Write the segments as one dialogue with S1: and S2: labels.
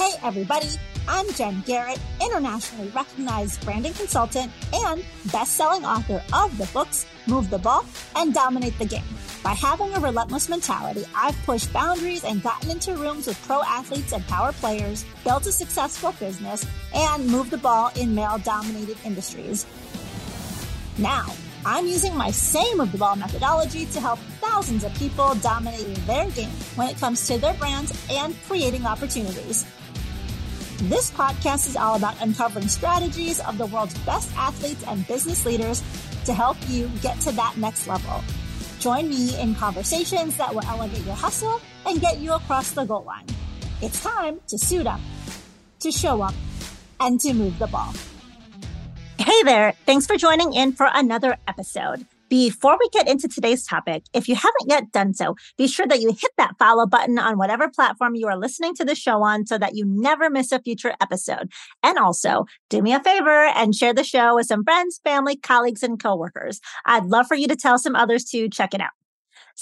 S1: Hey, everybody. I'm Jen Garrett, internationally recognized branding consultant and best selling author of the books Move the Ball and Dominate the Game. By having a relentless mentality, I've pushed boundaries and gotten into rooms with pro athletes and power players, built a successful business, and moved the ball in male dominated industries. Now, I'm using my same Move the Ball methodology to help thousands of people dominate their game when it comes to their brands and creating opportunities. This podcast is all about uncovering strategies of the world's best athletes and business leaders to help you get to that next level. Join me in conversations that will elevate your hustle and get you across the goal line. It's time to suit up, to show up, and to move the ball. Hey there. Thanks for joining in for another episode. Before we get into today's topic, if you haven't yet done so, be sure that you hit that follow button on whatever platform you are listening to the show on so that you never miss a future episode. And also, do me a favor and share the show with some friends, family, colleagues, and coworkers. I'd love for you to tell some others to check it out.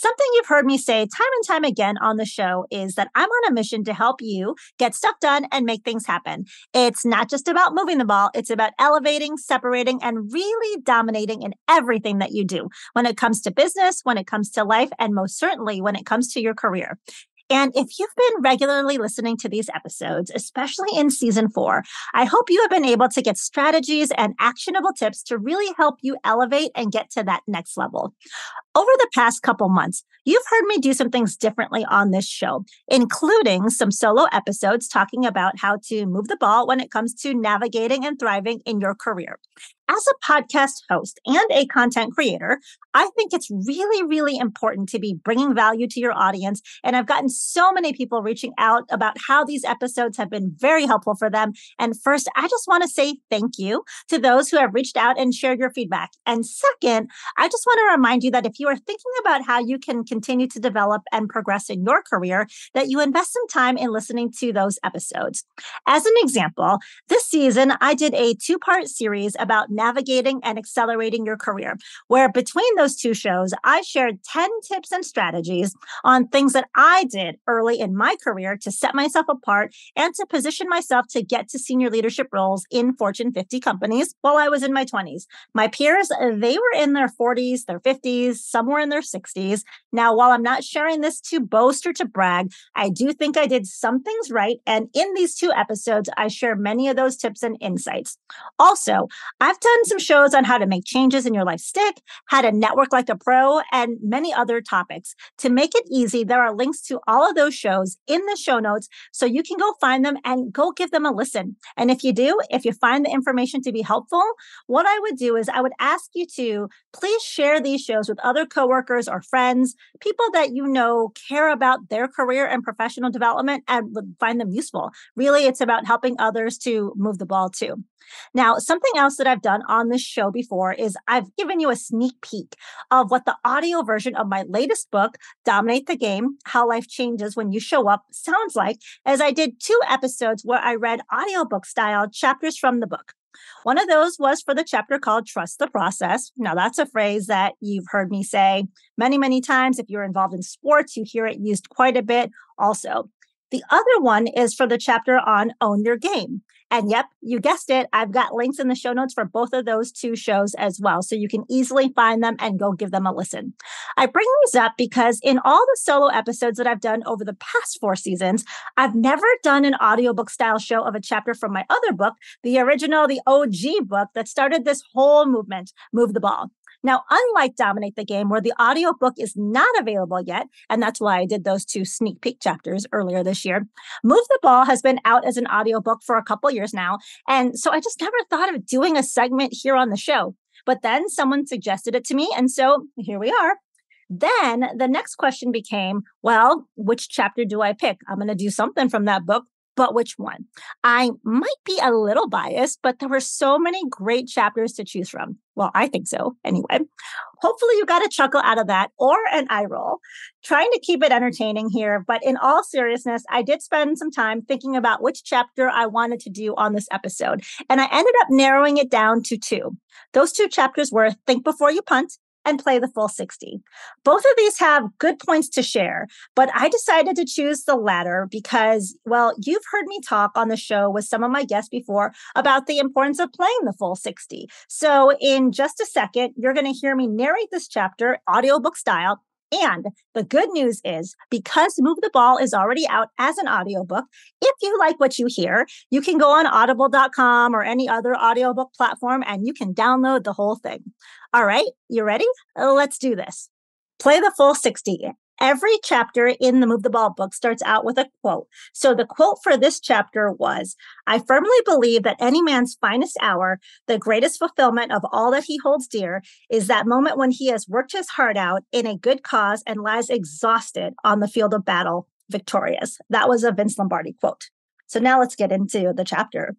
S1: Something you've heard me say time and time again on the show is that I'm on a mission to help you get stuff done and make things happen. It's not just about moving the ball, it's about elevating, separating, and really dominating in everything that you do when it comes to business, when it comes to life, and most certainly when it comes to your career. And if you've been regularly listening to these episodes, especially in season four, I hope you have been able to get strategies and actionable tips to really help you elevate and get to that next level. Over the past couple months, you've heard me do some things differently on this show, including some solo episodes talking about how to move the ball when it comes to navigating and thriving in your career. As a podcast host and a content creator, I think it's really, really important to be bringing value to your audience. And I've gotten so many people reaching out about how these episodes have been very helpful for them. And first, I just want to say thank you to those who have reached out and shared your feedback. And second, I just want to remind you that if you are thinking about how you can continue to develop and progress in your career, that you invest some time in listening to those episodes. As an example, this season, I did a two part series about navigating and accelerating your career, where between those two shows, I shared 10 tips and strategies on things that I did early in my career to set myself apart and to position myself to get to senior leadership roles in Fortune 50 companies while I was in my 20s. My peers, they were in their 40s, their 50s, somewhere in their 60s. Now, while I'm not sharing this to boast or to brag, I do think I did some things right. And in these two episodes, I share many of those tips and insights. Also, I've done some shows on how to make changes in your life stick, how to network like a pro, and many other topics. To make it easy, there are links to all of those shows in the show notes so you can go find them and go give them a listen. And if you do, if you find the information to be helpful, what I would do is I would ask you to please share these shows with other coworkers or friends, people that you know care about their career and professional development and would find them useful. Really, it's about helping others to move the ball too. Now, something else that I've done on this show before is I've given you a sneak peek of what the audio version of my latest book, Dominate the Game How Life Changes When You Show Up, sounds like, as I did two episodes where I read audiobook style chapters from the book. One of those was for the chapter called Trust the Process. Now, that's a phrase that you've heard me say many, many times. If you're involved in sports, you hear it used quite a bit also. The other one is for the chapter on Own Your Game. And yep, you guessed it. I've got links in the show notes for both of those two shows as well. So you can easily find them and go give them a listen. I bring these up because in all the solo episodes that I've done over the past four seasons, I've never done an audiobook style show of a chapter from my other book, the original, the OG book that started this whole movement, Move the Ball. Now, unlike Dominate the Game, where the audiobook is not available yet, and that's why I did those two sneak peek chapters earlier this year, Move the Ball has been out as an audiobook for a couple years now. And so I just never thought of doing a segment here on the show. But then someone suggested it to me. And so here we are. Then the next question became, well, which chapter do I pick? I'm going to do something from that book but which one? I might be a little biased, but there were so many great chapters to choose from. Well, I think so anyway. Hopefully, you got a chuckle out of that or an eye roll. Trying to keep it entertaining here, but in all seriousness, I did spend some time thinking about which chapter I wanted to do on this episode. And I ended up narrowing it down to two. Those two chapters were Think Before You Punt and play the full 60. Both of these have good points to share, but I decided to choose the latter because, well, you've heard me talk on the show with some of my guests before about the importance of playing the full 60. So, in just a second, you're going to hear me narrate this chapter audiobook style and the good news is because Move the Ball is already out as an audiobook, if you like what you hear, you can go on audible.com or any other audiobook platform and you can download the whole thing. All right, you ready? Let's do this. Play the full 60 every chapter in the Move the Ball book starts out with a quote. So the quote for this chapter was I firmly believe that any man's finest hour, the greatest fulfillment of all that he holds dear, is that moment when he has worked his heart out in a good cause and lies exhausted on the field of battle, victorious. That was a Vince Lombardi quote. So now let's get into the chapter.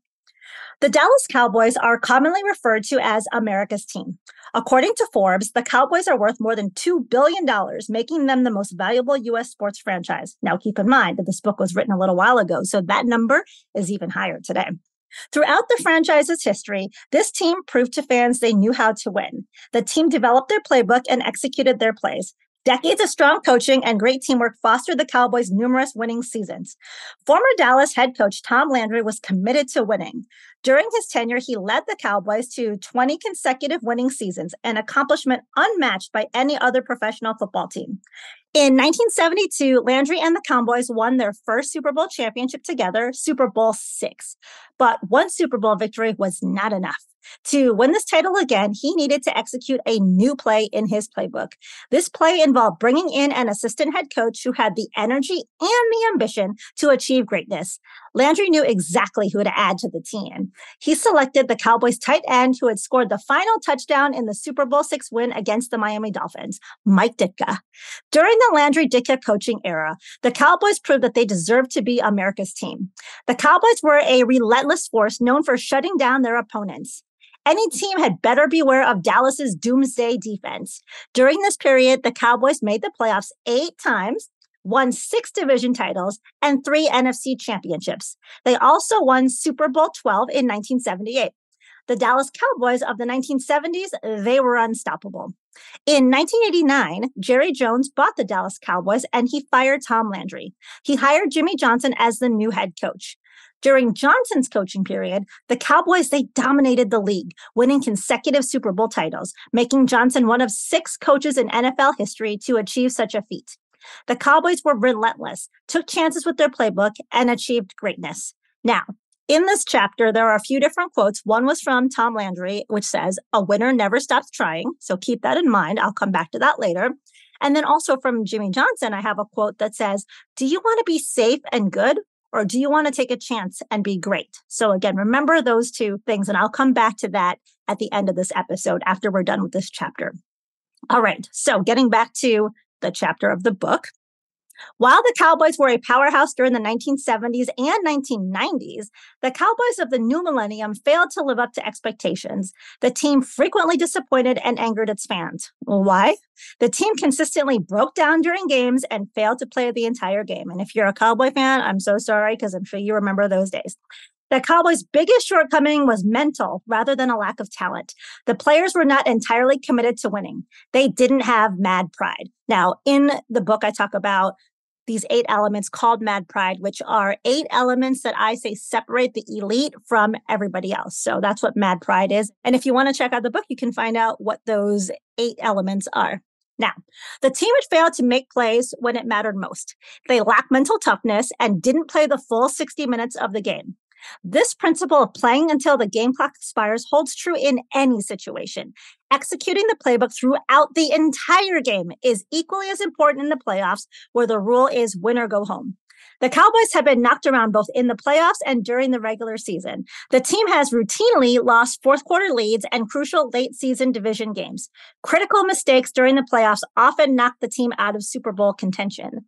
S1: The Dallas Cowboys are commonly referred to as America's team. According to Forbes, the Cowboys are worth more than $2 billion, making them the most valuable U.S. sports franchise. Now, keep in mind that this book was written a little while ago, so that number is even higher today. Throughout the franchise's history, this team proved to fans they knew how to win. The team developed their playbook and executed their plays. Decades of strong coaching and great teamwork fostered the Cowboys' numerous winning seasons. Former Dallas head coach Tom Landry was committed to winning. During his tenure, he led the Cowboys to 20 consecutive winning seasons, an accomplishment unmatched by any other professional football team. In 1972, Landry and the Cowboys won their first Super Bowl championship together, Super Bowl six. But one Super Bowl victory was not enough. To win this title again, he needed to execute a new play in his playbook. This play involved bringing in an assistant head coach who had the energy and the ambition to achieve greatness. Landry knew exactly who to add to the team. He selected the Cowboys tight end who had scored the final touchdown in the Super Bowl six win against the Miami Dolphins, Mike Ditka. During the Landry Ditka coaching era, the Cowboys proved that they deserved to be America's team. The Cowboys were a relentless force known for shutting down their opponents. Any team had better beware of Dallas's doomsday defense. During this period, the Cowboys made the playoffs eight times, won six division titles, and three NFC championships. They also won Super Bowl 12 in 1978. The Dallas Cowboys of the 1970s, they were unstoppable. In 1989, Jerry Jones bought the Dallas Cowboys and he fired Tom Landry. He hired Jimmy Johnson as the new head coach. During Johnson's coaching period, the Cowboys they dominated the league, winning consecutive Super Bowl titles, making Johnson one of 6 coaches in NFL history to achieve such a feat. The Cowboys were relentless, took chances with their playbook, and achieved greatness. Now, in this chapter, there are a few different quotes. One was from Tom Landry, which says, A winner never stops trying. So keep that in mind. I'll come back to that later. And then also from Jimmy Johnson, I have a quote that says, Do you want to be safe and good or do you want to take a chance and be great? So, again, remember those two things, and I'll come back to that at the end of this episode after we're done with this chapter. All right. So, getting back to the chapter of the book, while the Cowboys were a powerhouse during the 1970s and 1990s, the Cowboys of the new millennium failed to live up to expectations. The team frequently disappointed and angered its fans. Why? The team consistently broke down during games and failed to play the entire game. And if you're a Cowboy fan, I'm so sorry because I'm sure you remember those days. The Cowboys' biggest shortcoming was mental rather than a lack of talent. The players were not entirely committed to winning. They didn't have mad pride. Now, in the book, I talk about these eight elements called Mad Pride, which are eight elements that I say separate the elite from everybody else. So that's what Mad Pride is. And if you want to check out the book, you can find out what those eight elements are. Now, the team had failed to make plays when it mattered most. They lacked mental toughness and didn't play the full 60 minutes of the game. This principle of playing until the game clock expires holds true in any situation. Executing the playbook throughout the entire game is equally as important in the playoffs, where the rule is win or go home. The Cowboys have been knocked around both in the playoffs and during the regular season. The team has routinely lost fourth quarter leads and crucial late season division games. Critical mistakes during the playoffs often knock the team out of Super Bowl contention.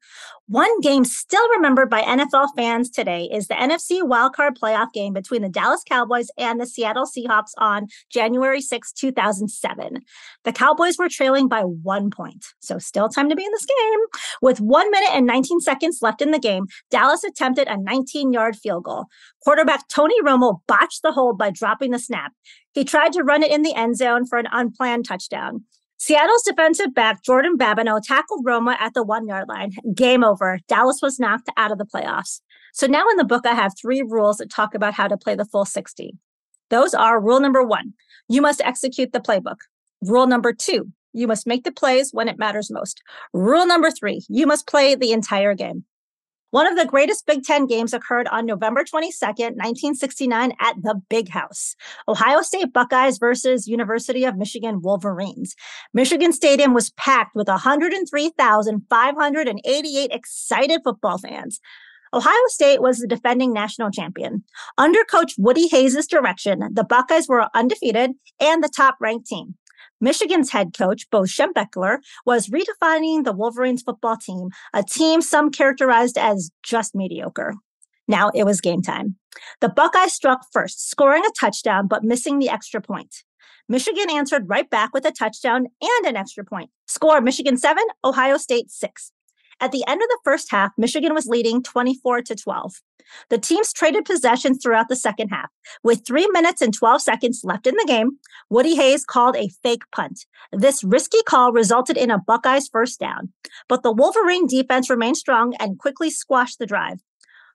S1: One game still remembered by NFL fans today is the NFC wildcard playoff game between the Dallas Cowboys and the Seattle Seahawks on January 6, 2007. The Cowboys were trailing by one point, so still time to be in this game. With one minute and 19 seconds left in the game, Dallas attempted a 19 yard field goal. Quarterback Tony Romo botched the hold by dropping the snap. He tried to run it in the end zone for an unplanned touchdown. Seattle's defensive back Jordan Babineaux tackled Romo at the one yard line. Game over. Dallas was knocked out of the playoffs. So now in the book, I have three rules that talk about how to play the full 60. Those are rule number one you must execute the playbook. Rule number two you must make the plays when it matters most. Rule number three you must play the entire game. One of the greatest Big Ten games occurred on November 22nd, 1969, at the Big House. Ohio State Buckeyes versus University of Michigan Wolverines. Michigan Stadium was packed with 103,588 excited football fans. Ohio State was the defending national champion. Under coach Woody Hayes' direction, the Buckeyes were undefeated and the top ranked team. Michigan's head coach, Bo Schembechler, was redefining the Wolverines football team, a team some characterized as just mediocre. Now it was game time. The Buckeyes struck first, scoring a touchdown but missing the extra point. Michigan answered right back with a touchdown and an extra point. Score Michigan 7, Ohio State 6. At the end of the first half, Michigan was leading 24 to 12. The teams traded possessions throughout the second half. With three minutes and 12 seconds left in the game, Woody Hayes called a fake punt. This risky call resulted in a Buckeyes first down, but the Wolverine defense remained strong and quickly squashed the drive.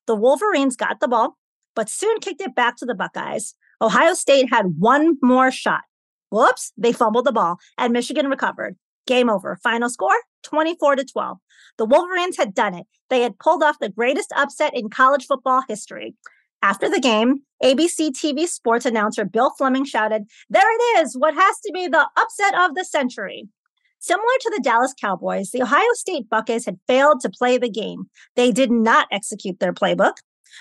S1: The Wolverines got the ball, but soon kicked it back to the Buckeyes. Ohio State had one more shot. Whoops, they fumbled the ball, and Michigan recovered. Game over. Final score 24 to 12. The Wolverines had done it. They had pulled off the greatest upset in college football history. After the game, ABC TV sports announcer Bill Fleming shouted, There it is, what has to be the upset of the century. Similar to the Dallas Cowboys, the Ohio State Buckeyes had failed to play the game. They did not execute their playbook.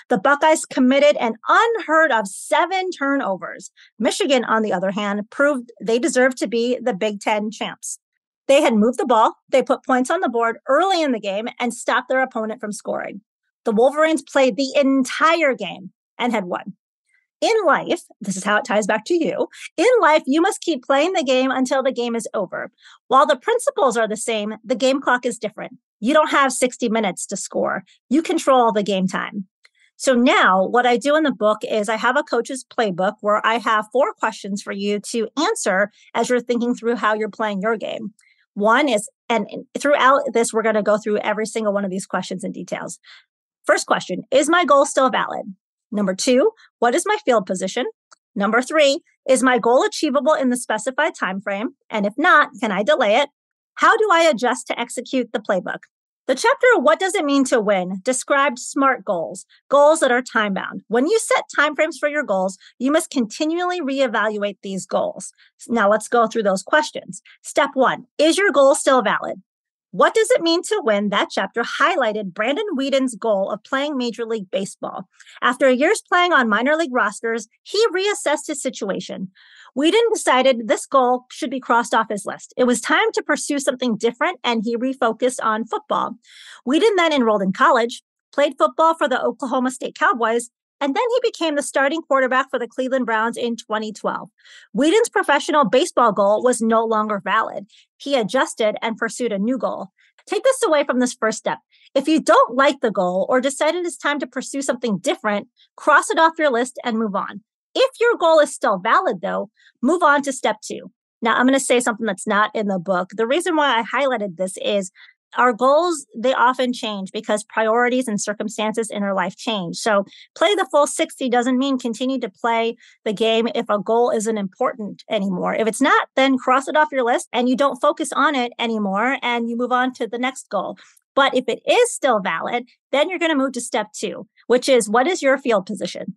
S1: The Buckeyes committed an unheard of seven turnovers. Michigan, on the other hand, proved they deserved to be the Big Ten champs. They had moved the ball, they put points on the board early in the game and stopped their opponent from scoring. The Wolverines played the entire game and had won. In life, this is how it ties back to you. In life, you must keep playing the game until the game is over. While the principles are the same, the game clock is different. You don't have 60 minutes to score. You control the game time. So now what I do in the book is I have a coach's playbook where I have four questions for you to answer as you're thinking through how you're playing your game. One is, and throughout this, we're going to go through every single one of these questions in details. First question Is my goal still valid? Number two, what is my field position? Number three, is my goal achievable in the specified time frame? And if not, can I delay it? How do I adjust to execute the playbook? The chapter, What Does It Mean to Win, described SMART goals, goals that are time bound. When you set timeframes for your goals, you must continually reevaluate these goals. Now let's go through those questions. Step one Is your goal still valid? What does it mean to win? That chapter highlighted Brandon Weeden's goal of playing Major League Baseball. After a years playing on minor league rosters, he reassessed his situation. Weeden decided this goal should be crossed off his list. It was time to pursue something different, and he refocused on football. Weeden then enrolled in college, played football for the Oklahoma State Cowboys, and then he became the starting quarterback for the Cleveland Browns in 2012. Weeden's professional baseball goal was no longer valid. He adjusted and pursued a new goal. Take this away from this first step. If you don't like the goal or decided it's time to pursue something different, cross it off your list and move on. If your goal is still valid, though, move on to step two. Now, I'm going to say something that's not in the book. The reason why I highlighted this is our goals, they often change because priorities and circumstances in our life change. So, play the full 60 doesn't mean continue to play the game if a goal isn't important anymore. If it's not, then cross it off your list and you don't focus on it anymore and you move on to the next goal. But if it is still valid, then you're going to move to step two, which is what is your field position?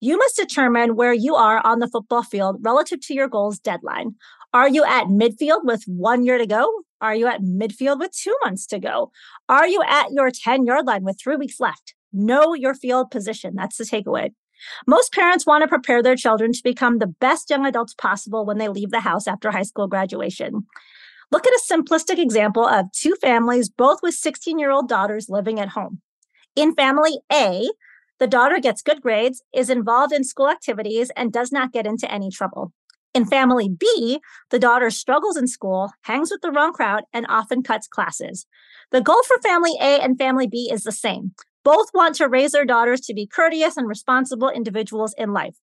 S1: You must determine where you are on the football field relative to your goal's deadline. Are you at midfield with one year to go? Are you at midfield with two months to go? Are you at your 10 yard line with three weeks left? Know your field position. That's the takeaway. Most parents want to prepare their children to become the best young adults possible when they leave the house after high school graduation. Look at a simplistic example of two families, both with 16 year old daughters living at home. In family A, the daughter gets good grades, is involved in school activities, and does not get into any trouble. In family B, the daughter struggles in school, hangs with the wrong crowd, and often cuts classes. The goal for family A and family B is the same. Both want to raise their daughters to be courteous and responsible individuals in life.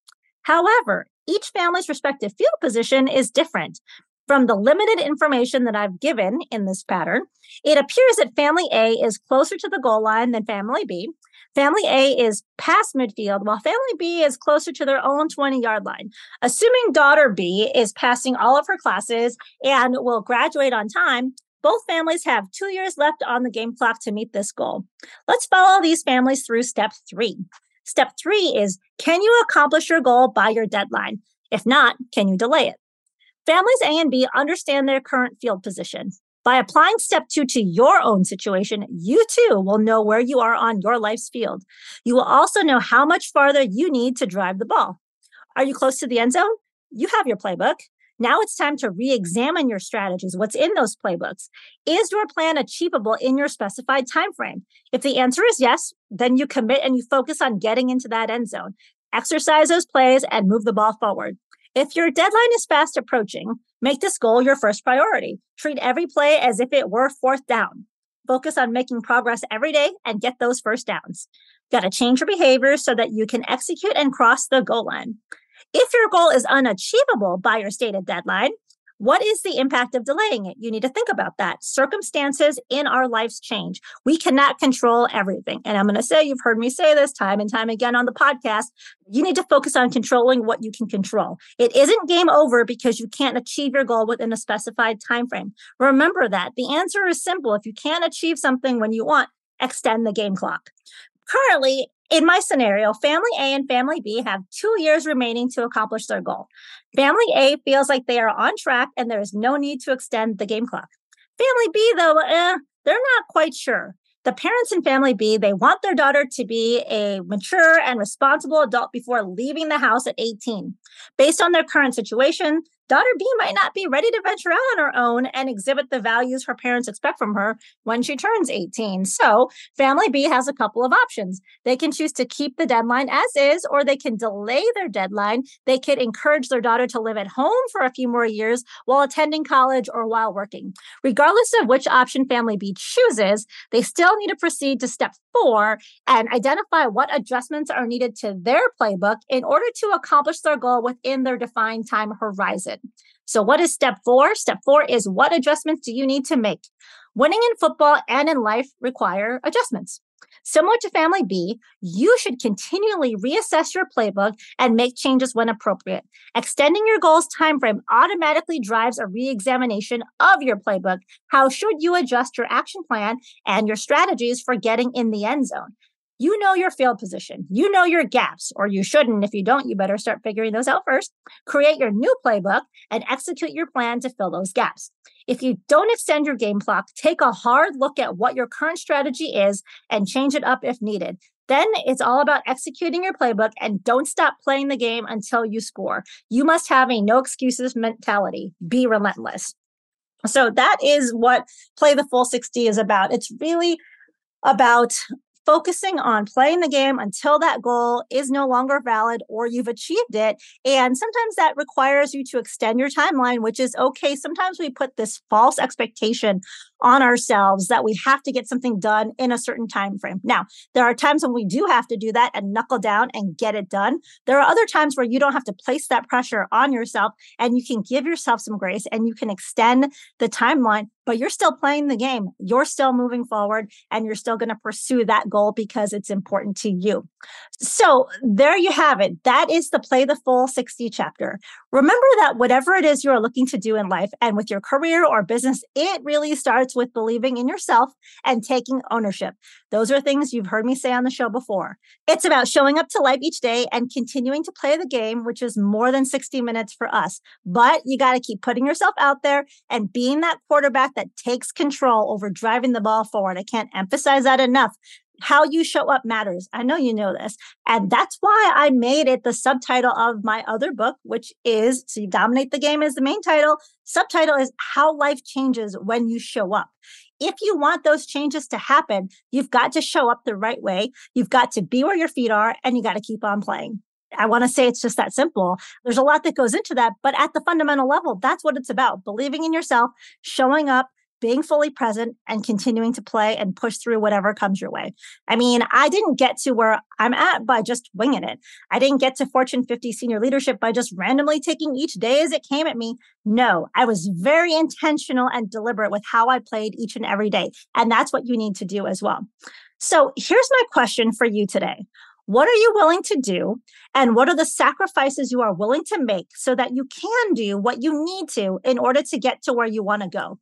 S1: However, each family's respective field position is different. From the limited information that I've given in this pattern, it appears that family A is closer to the goal line than family B. Family A is past midfield, while family B is closer to their own 20 yard line. Assuming daughter B is passing all of her classes and will graduate on time, both families have two years left on the game clock to meet this goal. Let's follow these families through step three. Step three is Can you accomplish your goal by your deadline? If not, can you delay it? Families A and B understand their current field position. By applying step two to your own situation, you too will know where you are on your life's field. You will also know how much farther you need to drive the ball. Are you close to the end zone? You have your playbook. Now it's time to re examine your strategies. What's in those playbooks? Is your plan achievable in your specified time frame? If the answer is yes, then you commit and you focus on getting into that end zone. Exercise those plays and move the ball forward. If your deadline is fast approaching, make this goal your first priority. Treat every play as if it were fourth down. Focus on making progress every day and get those first downs. Got to change your behavior so that you can execute and cross the goal line. If your goal is unachievable by your stated deadline, what is the impact of delaying it? You need to think about that. Circumstances in our lives change. We cannot control everything. And I'm going to say, you've heard me say this time and time again on the podcast. You need to focus on controlling what you can control. It isn't game over because you can't achieve your goal within a specified time frame. Remember that. The answer is simple. If you can't achieve something when you want, extend the game clock. Currently, in my scenario, family A and family B have two years remaining to accomplish their goal. Family A feels like they are on track and there is no need to extend the game clock. Family B, though, eh, they're not quite sure. The parents in family B, they want their daughter to be a mature and responsible adult before leaving the house at 18. Based on their current situation, daughter B might not be ready to venture out on her own and exhibit the values her parents expect from her when she turns 18. So, family B has a couple of options. They can choose to keep the deadline as is, or they can delay their deadline. They could encourage their daughter to live at home for a few more years while attending college or while working. Regardless of which option family B chooses, they still need to proceed to step four and identify what adjustments are needed to their playbook in order to accomplish their goal within their defined time horizon. So, what is step four? Step four is what adjustments do you need to make? Winning in football and in life require adjustments. Similar to Family B, you should continually reassess your playbook and make changes when appropriate. Extending your goals timeframe automatically drives a re-examination of your playbook. How should you adjust your action plan and your strategies for getting in the end zone? You know your field position. You know your gaps, or you shouldn't. If you don't, you better start figuring those out first. Create your new playbook and execute your plan to fill those gaps. If you don't extend your game clock, take a hard look at what your current strategy is and change it up if needed. Then it's all about executing your playbook and don't stop playing the game until you score. You must have a no excuses mentality. Be relentless. So that is what Play the Full 60 is about. It's really about focusing on playing the game until that goal is no longer valid or you've achieved it. And sometimes that requires you to extend your timeline, which is okay. Sometimes we put this false expectation on ourselves that we have to get something done in a certain time frame. Now, there are times when we do have to do that and knuckle down and get it done. There are other times where you don't have to place that pressure on yourself and you can give yourself some grace and you can extend the timeline, but you're still playing the game. You're still moving forward and you're still going to pursue that goal because it's important to you. So, there you have it. That is the Play the Full 60 chapter. Remember that whatever it is you're looking to do in life and with your career or business, it really starts with believing in yourself and taking ownership. Those are things you've heard me say on the show before. It's about showing up to life each day and continuing to play the game, which is more than 60 minutes for us. But you got to keep putting yourself out there and being that quarterback that takes control over driving the ball forward. I can't emphasize that enough how you show up matters. I know you know this. And that's why I made it the subtitle of my other book, which is So You Dominate the Game is the main title. Subtitle is How Life Changes When You Show Up. If you want those changes to happen, you've got to show up the right way. You've got to be where your feet are and you got to keep on playing. I want to say it's just that simple. There's a lot that goes into that, but at the fundamental level, that's what it's about believing in yourself, showing up, being fully present and continuing to play and push through whatever comes your way. I mean, I didn't get to where I'm at by just winging it. I didn't get to Fortune 50 senior leadership by just randomly taking each day as it came at me. No, I was very intentional and deliberate with how I played each and every day. And that's what you need to do as well. So here's my question for you today. What are you willing to do? And what are the sacrifices you are willing to make so that you can do what you need to in order to get to where you want to go?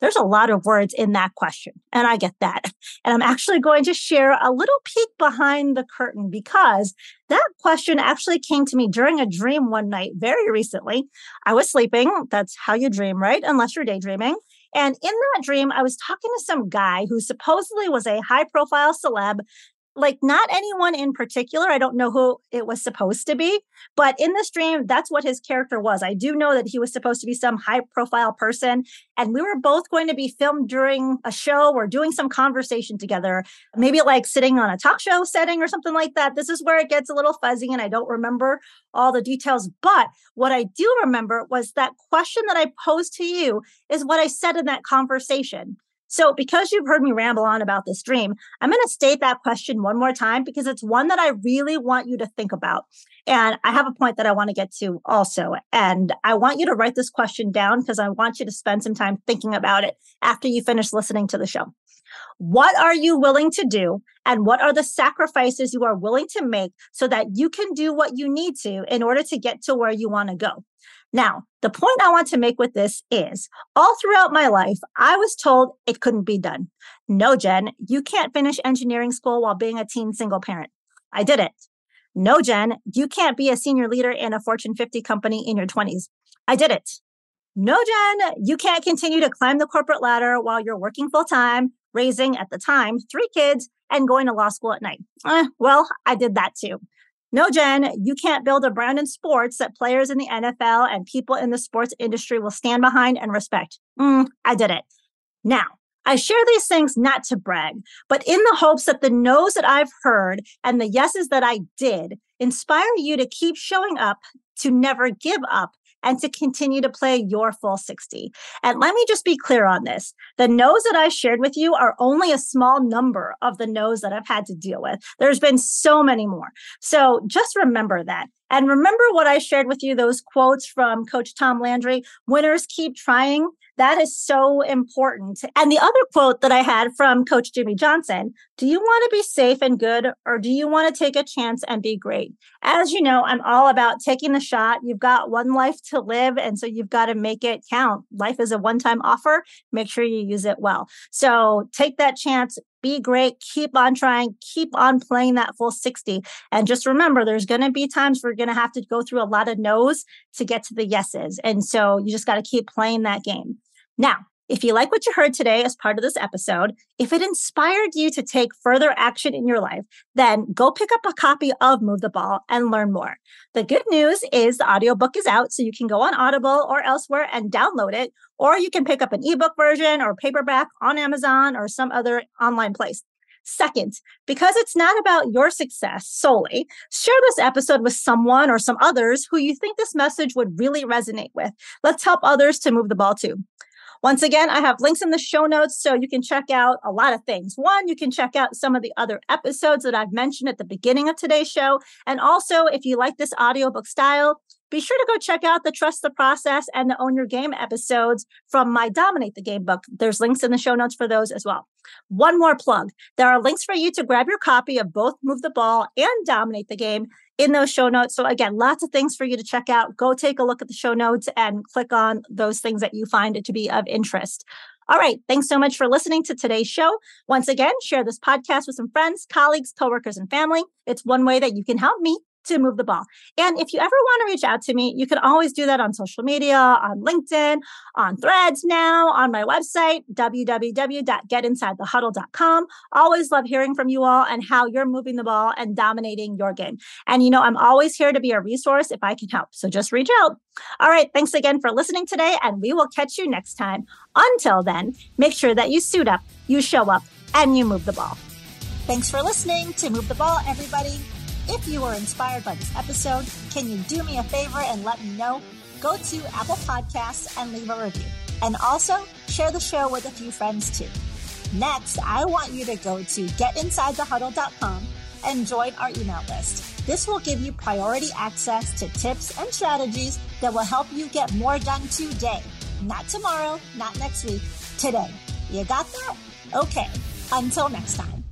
S1: There's a lot of words in that question, and I get that. And I'm actually going to share a little peek behind the curtain because that question actually came to me during a dream one night very recently. I was sleeping. That's how you dream, right? Unless you're daydreaming. And in that dream, I was talking to some guy who supposedly was a high profile celeb like not anyone in particular. I don't know who it was supposed to be, but in this dream, that's what his character was. I do know that he was supposed to be some high profile person, and we were both going to be filmed during a show or doing some conversation together, maybe like sitting on a talk show setting or something like that. This is where it gets a little fuzzy, and I don't remember all the details. But what I do remember was that question that I posed to you is what I said in that conversation. So, because you've heard me ramble on about this dream, I'm going to state that question one more time because it's one that I really want you to think about. And I have a point that I want to get to also. And I want you to write this question down because I want you to spend some time thinking about it after you finish listening to the show. What are you willing to do? And what are the sacrifices you are willing to make so that you can do what you need to in order to get to where you want to go? Now, the point I want to make with this is all throughout my life, I was told it couldn't be done. No, Jen, you can't finish engineering school while being a teen single parent. I did it. No, Jen, you can't be a senior leader in a Fortune 50 company in your 20s. I did it. No, Jen, you can't continue to climb the corporate ladder while you're working full time, raising at the time three kids, and going to law school at night. Eh, well, I did that too. No, Jen, you can't build a brand in sports that players in the NFL and people in the sports industry will stand behind and respect. Mm, I did it. Now, I share these things not to brag, but in the hopes that the no's that I've heard and the yeses that I did inspire you to keep showing up, to never give up, and to continue to play your full 60. And let me just be clear on this. The no's that I shared with you are only a small number of the no's that I've had to deal with. There's been so many more. So just remember that. And remember what I shared with you, those quotes from Coach Tom Landry winners keep trying. That is so important. And the other quote that I had from Coach Jimmy Johnson Do you want to be safe and good, or do you want to take a chance and be great? As you know, I'm all about taking the shot. You've got one life to live, and so you've got to make it count. Life is a one time offer. Make sure you use it well. So take that chance, be great, keep on trying, keep on playing that full 60. And just remember, there's going to be times we're going to have to go through a lot of no's to get to the yeses. And so you just got to keep playing that game. Now, if you like what you heard today as part of this episode, if it inspired you to take further action in your life, then go pick up a copy of Move the Ball and learn more. The good news is the audiobook is out, so you can go on Audible or elsewhere and download it, or you can pick up an ebook version or paperback on Amazon or some other online place. Second, because it's not about your success solely, share this episode with someone or some others who you think this message would really resonate with. Let's help others to move the ball too. Once again, I have links in the show notes so you can check out a lot of things. One, you can check out some of the other episodes that I've mentioned at the beginning of today's show. And also, if you like this audiobook style, be sure to go check out the Trust the Process and the Own Your Game episodes from my Dominate the Game book. There's links in the show notes for those as well. One more plug there are links for you to grab your copy of both Move the Ball and Dominate the Game in those show notes. So, again, lots of things for you to check out. Go take a look at the show notes and click on those things that you find it to be of interest. All right. Thanks so much for listening to today's show. Once again, share this podcast with some friends, colleagues, coworkers, and family. It's one way that you can help me to move the ball. And if you ever want to reach out to me, you can always do that on social media, on LinkedIn, on threads now, on my website, www.getinsidethehuddle.com. Always love hearing from you all and how you're moving the ball and dominating your game. And you know, I'm always here to be a resource if I can help. So just reach out. All right. Thanks again for listening today, and we will catch you next time. Until then, make sure that you suit up, you show up, and you move the ball.
S2: Thanks for listening to Move the Ball, everybody. If you were inspired by this episode, can you do me a favor and let me know? Go to Apple Podcasts and leave a review. And also
S1: share the show with a few friends too. Next, I want you to go to getinsidethehuddle.com and join our email list. This will give you priority access to tips and strategies that will help you get more done today. Not tomorrow, not next week, today. You got that? Okay, until next time.